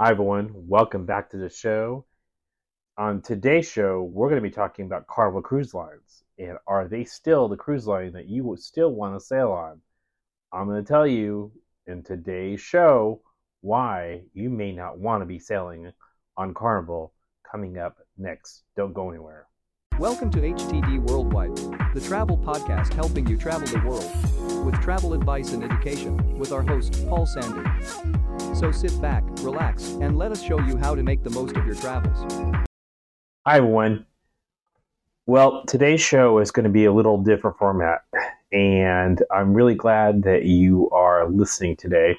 Hi, everyone. Welcome back to the show. On today's show, we're going to be talking about Carnival Cruise Lines. And are they still the cruise line that you would still want to sail on? I'm going to tell you in today's show why you may not want to be sailing on Carnival coming up next. Don't go anywhere. Welcome to HTD Worldwide, the travel podcast helping you travel the world with travel advice and education with our host, Paul Sandhu. So sit back, relax, and let us show you how to make the most of your travels. Hi, everyone. Well, today's show is going to be a little different format, and I'm really glad that you are listening today.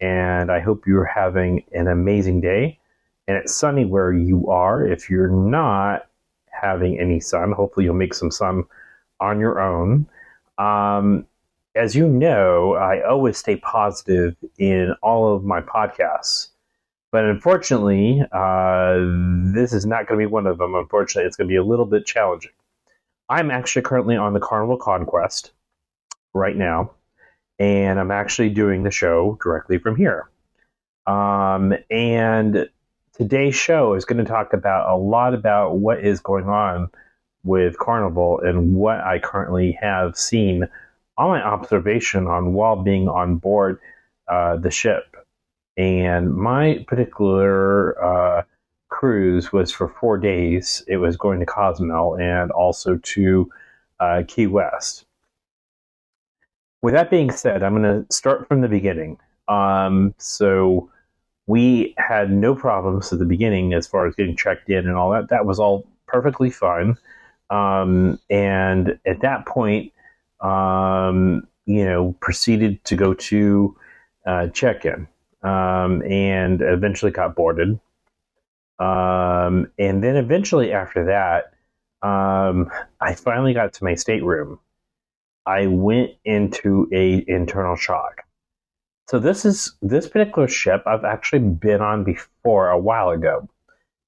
And I hope you're having an amazing day. And it's sunny where you are. If you're not, having any sun. Hopefully, you'll make some sun on your own. Um, as you know, I always stay positive in all of my podcasts. But unfortunately, uh, this is not going to be one of them. Unfortunately, it's going to be a little bit challenging. I'm actually currently on the Carnival Conquest right now, and I'm actually doing the show directly from here. Um, and today's show is going to talk about a lot about what is going on with Carnival and what I currently have seen on my observation on while being on board uh, the ship. And my particular uh, cruise was for four days. It was going to Cozumel and also to uh, Key West. With that being said, I'm going to start from the beginning. Um, so we had no problems at the beginning as far as getting checked in and all that. That was all perfectly fine. Um, and at that point, um, you know, proceeded to go to uh, check in um, and eventually got boarded. Um, and then eventually after that, um, I finally got to my stateroom. I went into a internal shock. So this is this particular ship I've actually been on before a while ago,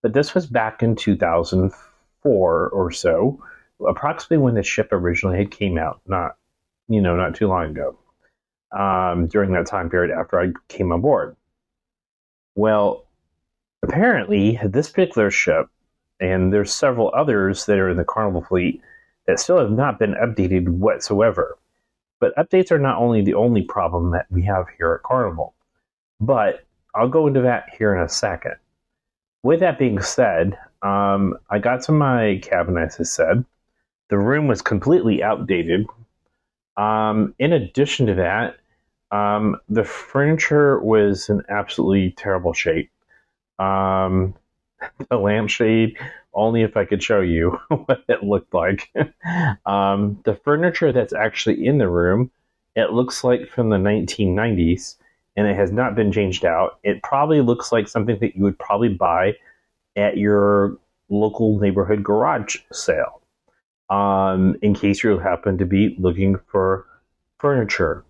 but this was back in 2004 or so, approximately when the ship originally had came out. Not you know not too long ago. Um, during that time period after I came on board. Well, apparently this particular ship, and there's several others that are in the Carnival fleet that still have not been updated whatsoever. But updates are not only the only problem that we have here at Carnival, but I'll go into that here in a second. With that being said, um, I got to my cabin, as I said. The room was completely outdated. Um, in addition to that, um, the furniture was in absolutely terrible shape. Um, the lampshade only if I could show you what it looked like. um, the furniture that's actually in the room, it looks like from the 1990s and it has not been changed out. It probably looks like something that you would probably buy at your local neighborhood garage sale um, in case you happen to be looking for furniture.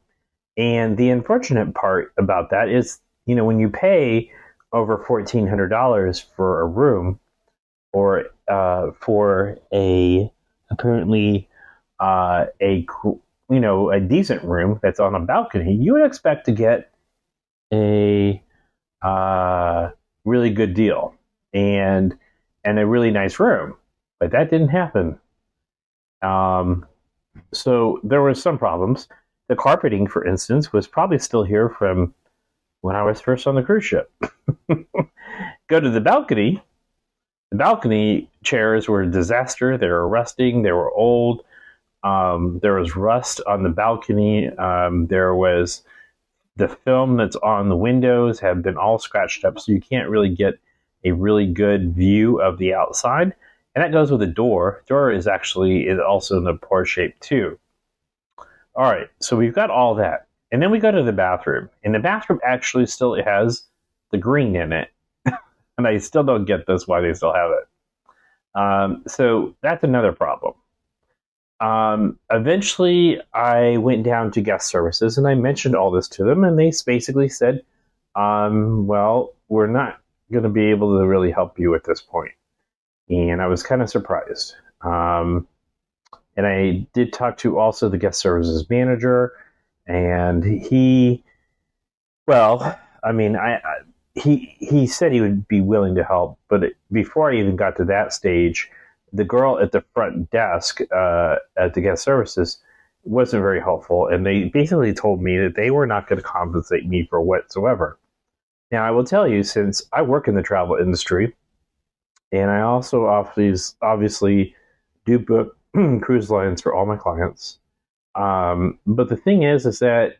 And the unfortunate part about that is, you know, when you pay over $1,400 for a room, or uh, for a apparently uh, a you know a decent room that's on a balcony, you would expect to get a uh, really good deal and and a really nice room, but that didn't happen. Um, so there were some problems. The carpeting, for instance, was probably still here from when I was first on the cruise ship. Go to the balcony, the balcony chairs were a disaster. They were rusting. They were old. Um, there was rust on the balcony. Um, there was the film that's on the windows have been all scratched up, so you can't really get a really good view of the outside. And that goes with the door. Door is actually is also in a poor shape too. All right, so we've got all that, and then we go to the bathroom, and the bathroom actually still has the green in it and I still don't get this why they still have it. Um, so that's another problem. Um, eventually, I went down to guest services and I mentioned all this to them, and they basically said, um, "Well, we're not going to be able to really help you at this point." And I was kind of surprised. Um, and I did talk to also the guest services manager, and he, well, I mean, I, I he he said he would be willing to help, but it, before I even got to that stage, the girl at the front desk uh, at the guest services wasn't very helpful, and they basically told me that they were not going to compensate me for whatsoever. Now, I will tell you, since I work in the travel industry, and I also obviously obviously do book cruise lines for all my clients. Um, but the thing is, is that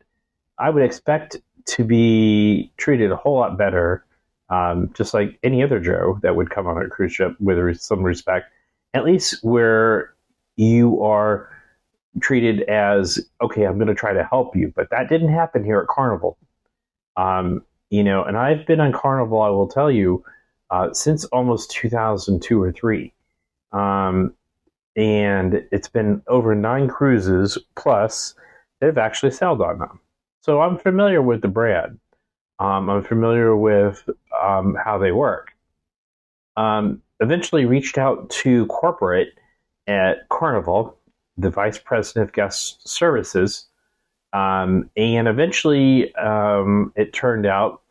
I would expect to be treated a whole lot better, um, just like any other Joe that would come on a cruise ship with some respect, at least where you are treated as okay i'm going to try to help you but that didn't happen here at carnival. Um, you know and i've been on carnival i will tell you uh, since almost 2002 or 3 um, and it's been over nine cruises plus that have actually sailed on them so i'm familiar with the brand um, i'm familiar with um, how they work um, eventually reached out to corporate at carnival the vice president of guest services. Um, and eventually, um, it turned out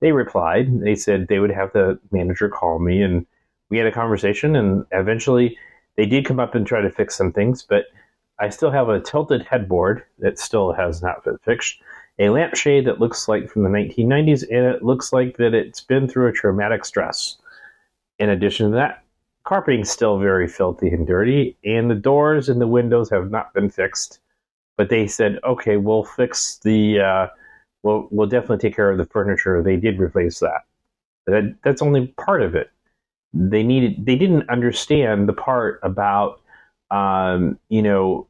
they replied. They said they would have the manager call me, and we had a conversation. And eventually, they did come up and try to fix some things, but I still have a tilted headboard that still has not been fixed, a lampshade that looks like from the 1990s, and it looks like that it's been through a traumatic stress. In addition to that, carpeting's still very filthy and dirty, and the doors and the windows have not been fixed. But they said, okay, we'll fix the, uh, we'll we'll definitely take care of the furniture. They did replace that. That that's only part of it. They needed, they didn't understand the part about, um, you know,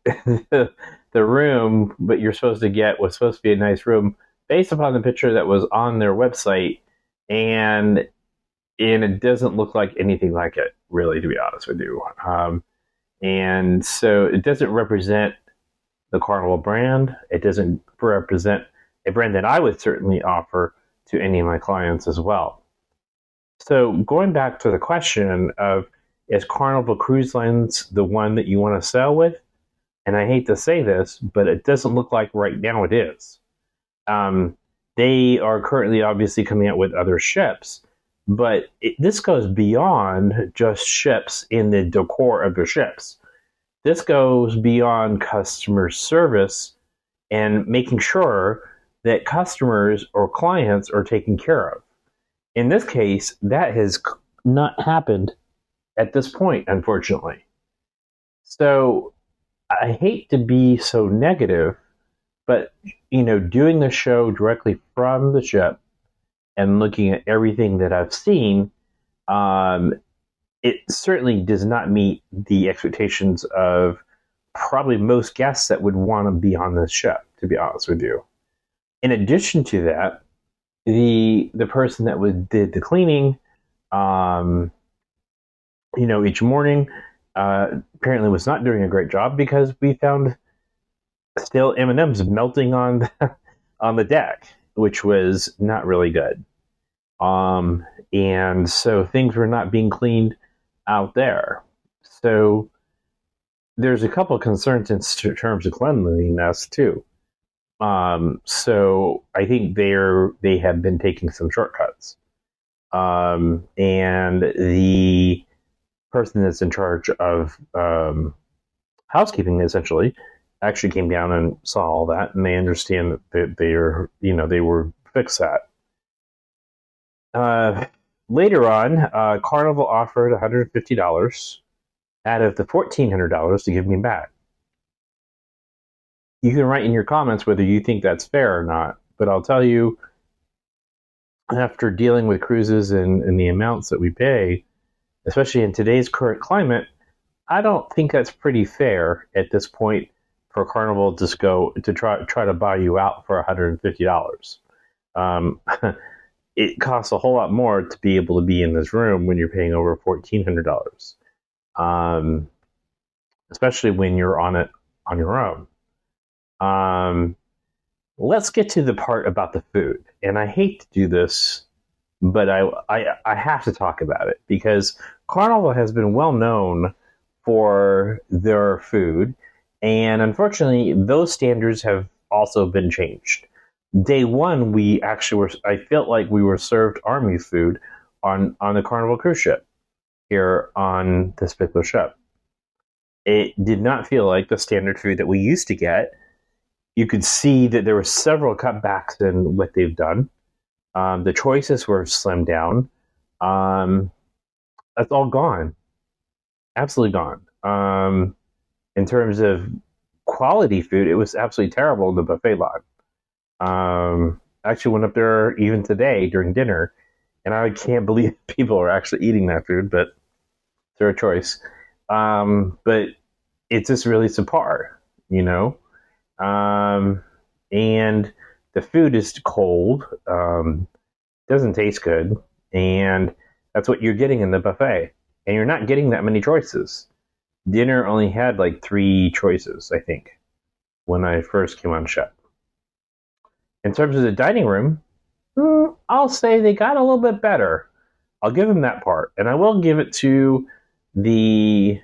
the, room, but you're supposed to get was supposed to be a nice room based upon the picture that was on their website, and and it doesn't look like anything like it, really, to be honest with you. Um, and so it doesn't represent the Carnival brand. It doesn't represent a brand that I would certainly offer to any of my clients as well. So going back to the question of is Carnival Cruise Lines the one that you want to sell with? And I hate to say this, but it doesn't look like right now it is. Um, they are currently obviously coming out with other ships but it, this goes beyond just ships in the decor of the ships. This goes beyond customer service and making sure that customers or clients are taken care of. In this case, that has not happened at this point, unfortunately. So I hate to be so negative, but you know, doing the show directly from the ship and looking at everything that I've seen, um, it certainly does not meet the expectations of probably most guests that would want to be on this ship. To be honest with you, in addition to that, the the person that was did the cleaning, um, you know, each morning, uh, apparently was not doing a great job because we found still M and M's melting on the, on the deck which was not really good. Um, and so things were not being cleaned out there. So there's a couple concerns in terms of cleanliness too. Um, so I think they're they have been taking some shortcuts. Um, and the person that's in charge of um, housekeeping essentially actually came down and saw all that, and they understand that they are, you know, they were fixed that. Uh, later on, uh, Carnival offered $150 out of the $1,400 to give me back. You can write in your comments whether you think that's fair or not, but I'll tell you, after dealing with cruises and, and the amounts that we pay, especially in today's current climate, I don't think that's pretty fair at this point for Carnival to go to try try to buy you out for $150. Um, it costs a whole lot more to be able to be in this room when you're paying over $1,400, um, especially when you're on it on your own. Um, let's get to the part about the food. And I hate to do this, but I, I, I have to talk about it because Carnival has been well known for their food and unfortunately, those standards have also been changed. day one, we actually were. I felt like we were served army food on on the Carnival cruise ship here on this particular ship. It did not feel like the standard food that we used to get. You could see that there were several cutbacks in what they've done. Um, the choices were slimmed down. Um, that's all gone, absolutely gone. Um, in terms of quality food, it was absolutely terrible in the buffet line. Um, I actually went up there even today during dinner, and I can't believe people are actually eating that food, but it's their choice. Um, but it's just really subpar, you know. Um, and the food is cold, um, doesn't taste good, and that's what you're getting in the buffet. And you're not getting that many choices. Dinner only had like three choices, I think, when I first came on ship. In terms of the dining room, mm, I'll say they got a little bit better. I'll give them that part, and I will give it to the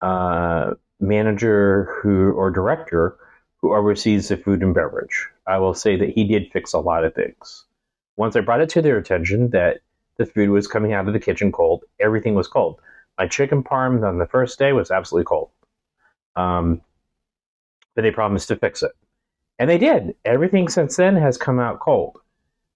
uh, manager who or director who oversees the food and beverage. I will say that he did fix a lot of things. Once I brought it to their attention that the food was coming out of the kitchen cold, everything was cold. My chicken parm on the first day was absolutely cold. Um, but they promised to fix it. And they did. Everything since then has come out cold.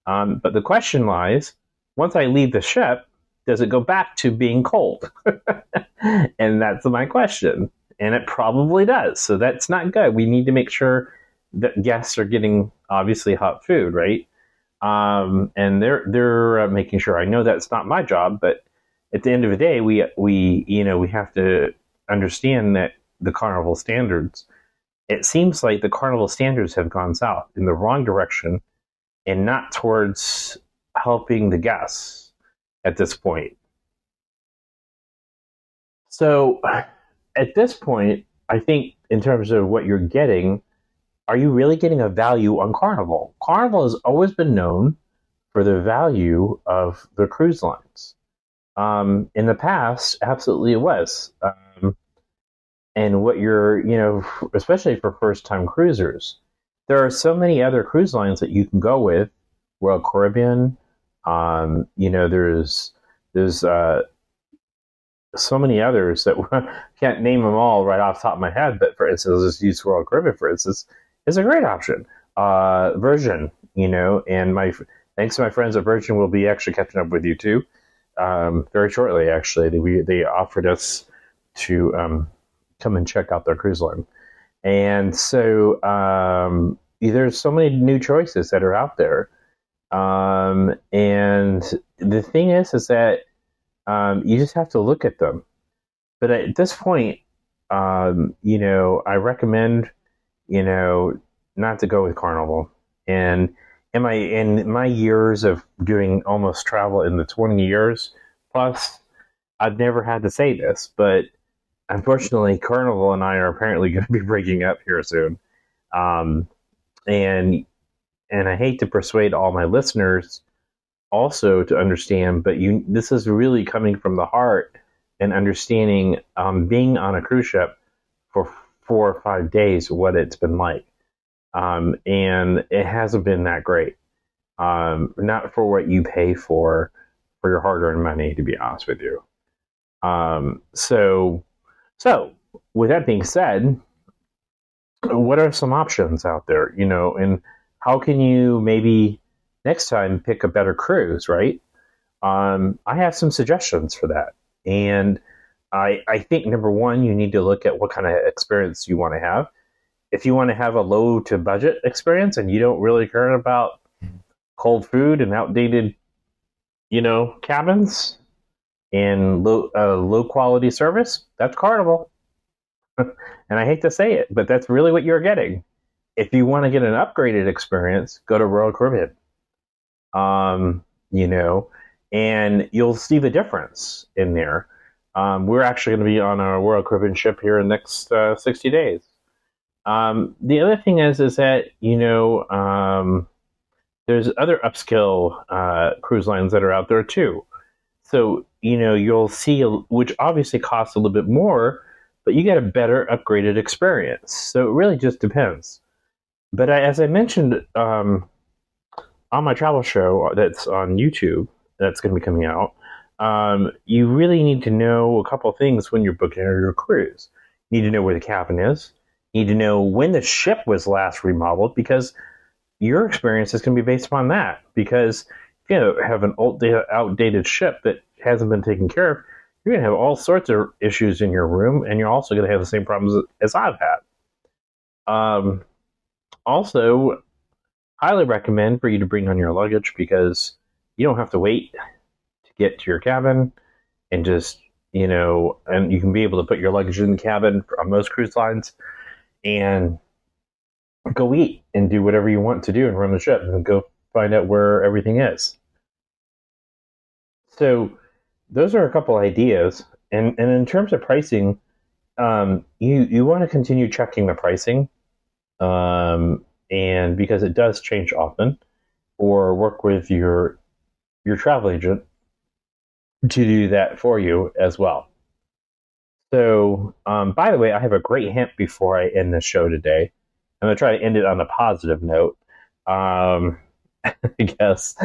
Um, but the question lies once I leave the ship, does it go back to being cold? and that's my question. And it probably does. So that's not good. We need to make sure that guests are getting obviously hot food, right? Um, and they're they're uh, making sure. I know that's not my job, but at the end of the day, we we you know we have to understand that the carnival standards. It seems like the carnival standards have gone south in the wrong direction, and not towards helping the guests at this point. So, at this point, I think in terms of what you're getting, are you really getting a value on Carnival? Carnival has always been known for the value of the cruise lines. Um, in the past, absolutely it was. Um, and what you're, you know, especially for first time cruisers, there are so many other cruise lines that you can go with Royal Caribbean. Um, you know, there's, there's, uh, so many others that I can't name them all right off the top of my head. But for instance, let's use Royal Caribbean, for instance, is a great option. Uh, Virgin, you know, and my thanks to my friends at Virgin, we'll be actually catching up with you too um, very shortly. Actually, they, we, they offered us to um, come and check out their cruise line, and so um, there's so many new choices that are out there. Um, and the thing is, is that um, you just have to look at them. But at this point, um, you know, I recommend, you know, not to go with Carnival. And in my in my years of doing almost travel in the 20 years plus, I've never had to say this, but unfortunately, Carnival and I are apparently going to be breaking up here soon. Um, and and I hate to persuade all my listeners also to understand, but you this is really coming from the heart and understanding um, being on a cruise ship for four or five days, what it's been like. Um, and it hasn't been that great. Um, not for what you pay for for your hard-earned money, to be honest with you. Um, so, so with that being said, what are some options out there? You know, and how can you maybe next time pick a better cruise, right? Um, I have some suggestions for that. And I, I think number one, you need to look at what kind of experience you want to have. If you want to have a low to budget experience and you don't really care about cold food and outdated, you know, cabins and low uh, low quality service, that's Carnival. and I hate to say it, but that's really what you're getting. If you want to get an upgraded experience, go to Royal Caribbean um, you know, and you'll see the difference in there. Um, we're actually going to be on our Royal Caribbean ship here in the next uh, 60 days. Um, the other thing is, is that, you know, um, there's other upscale uh, cruise lines that are out there too. So, you know, you'll see, which obviously costs a little bit more, but you get a better upgraded experience. So it really just depends. but I, as I mentioned um, on my travel show that's on YouTube, that's going to be coming out. Um, you really need to know a couple things when you're booking your cruise. You need to know where the cabin is. You need to know when the ship was last remodeled because your experience is going to be based upon that. Because if you have an old, outdated ship that hasn't been taken care of, you're going to have all sorts of issues in your room, and you're also going to have the same problems as I've had. Um, also, highly recommend for you to bring on your luggage because you don't have to wait get to your cabin and just you know and you can be able to put your luggage in the cabin on most cruise lines and go eat and do whatever you want to do and run the ship and go find out where everything is. So those are a couple ideas. And and in terms of pricing um, you you want to continue checking the pricing um, and because it does change often, or work with your your travel agent to do that for you as well. So, um, by the way, I have a great hint before I end the show today. I'm going to try to end it on a positive note. Um, I guess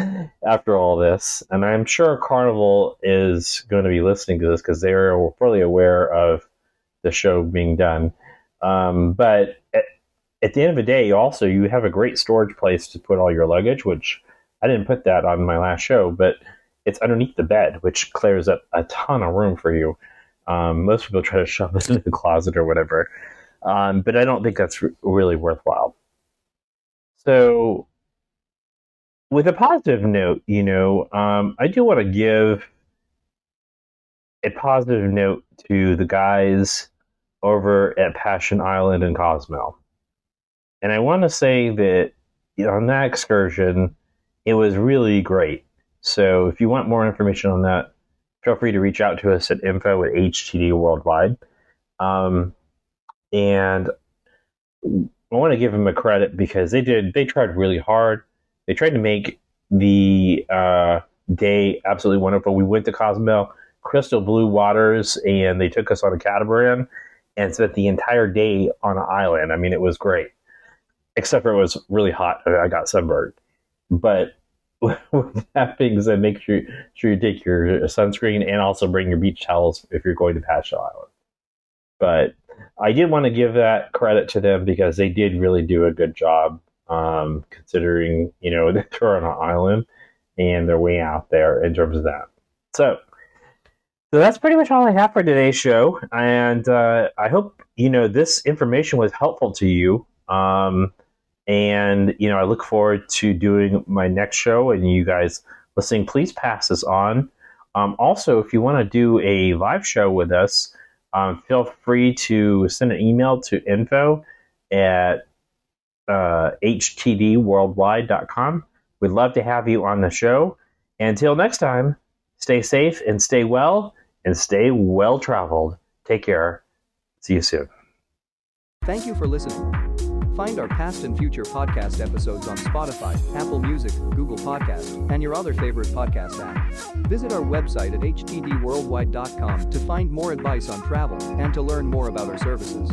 after all this, and I'm sure Carnival is going to be listening to this because they're fully aware of the show being done. Um, but at the end of the day, also you have a great storage place to put all your luggage, which I didn't put that on my last show, but it's underneath the bed, which clears up a ton of room for you. Um, most people try to shove it into the closet or whatever, um, but I don't think that's re- really worthwhile. So, with a positive note, you know, um, I do want to give a positive note to the guys over at Passion Island and Cosmo. And I want to say that on that excursion, it was really great. So if you want more information on that, feel free to reach out to us at info at HTD Worldwide. Um, and I want to give them a credit because they did, they tried really hard. They tried to make the uh, day absolutely wonderful. We went to Cozumel, crystal blue waters, and they took us on a catamaran and spent the entire day on an island. I mean, it was great except for it was really hot. I got sunburned. But with that being said, make sure, sure you take your sunscreen and also bring your beach towels if you're going to Passion Island. But I did want to give that credit to them because they did really do a good job, um, considering you know they're on an island and they're way out there in terms of that. So, so that's pretty much all I have for today's show, and uh, I hope you know this information was helpful to you. Um, and, you know, I look forward to doing my next show and you guys listening, please pass this on. Um, also, if you want to do a live show with us, um, feel free to send an email to info at uh, htdworldwide.com. We'd love to have you on the show. Until next time, stay safe and stay well and stay well traveled. Take care. See you soon. Thank you for listening. Find our past and future podcast episodes on Spotify, Apple Music, Google Podcast, and your other favorite podcast app. Visit our website at htdworldwide.com to find more advice on travel and to learn more about our services.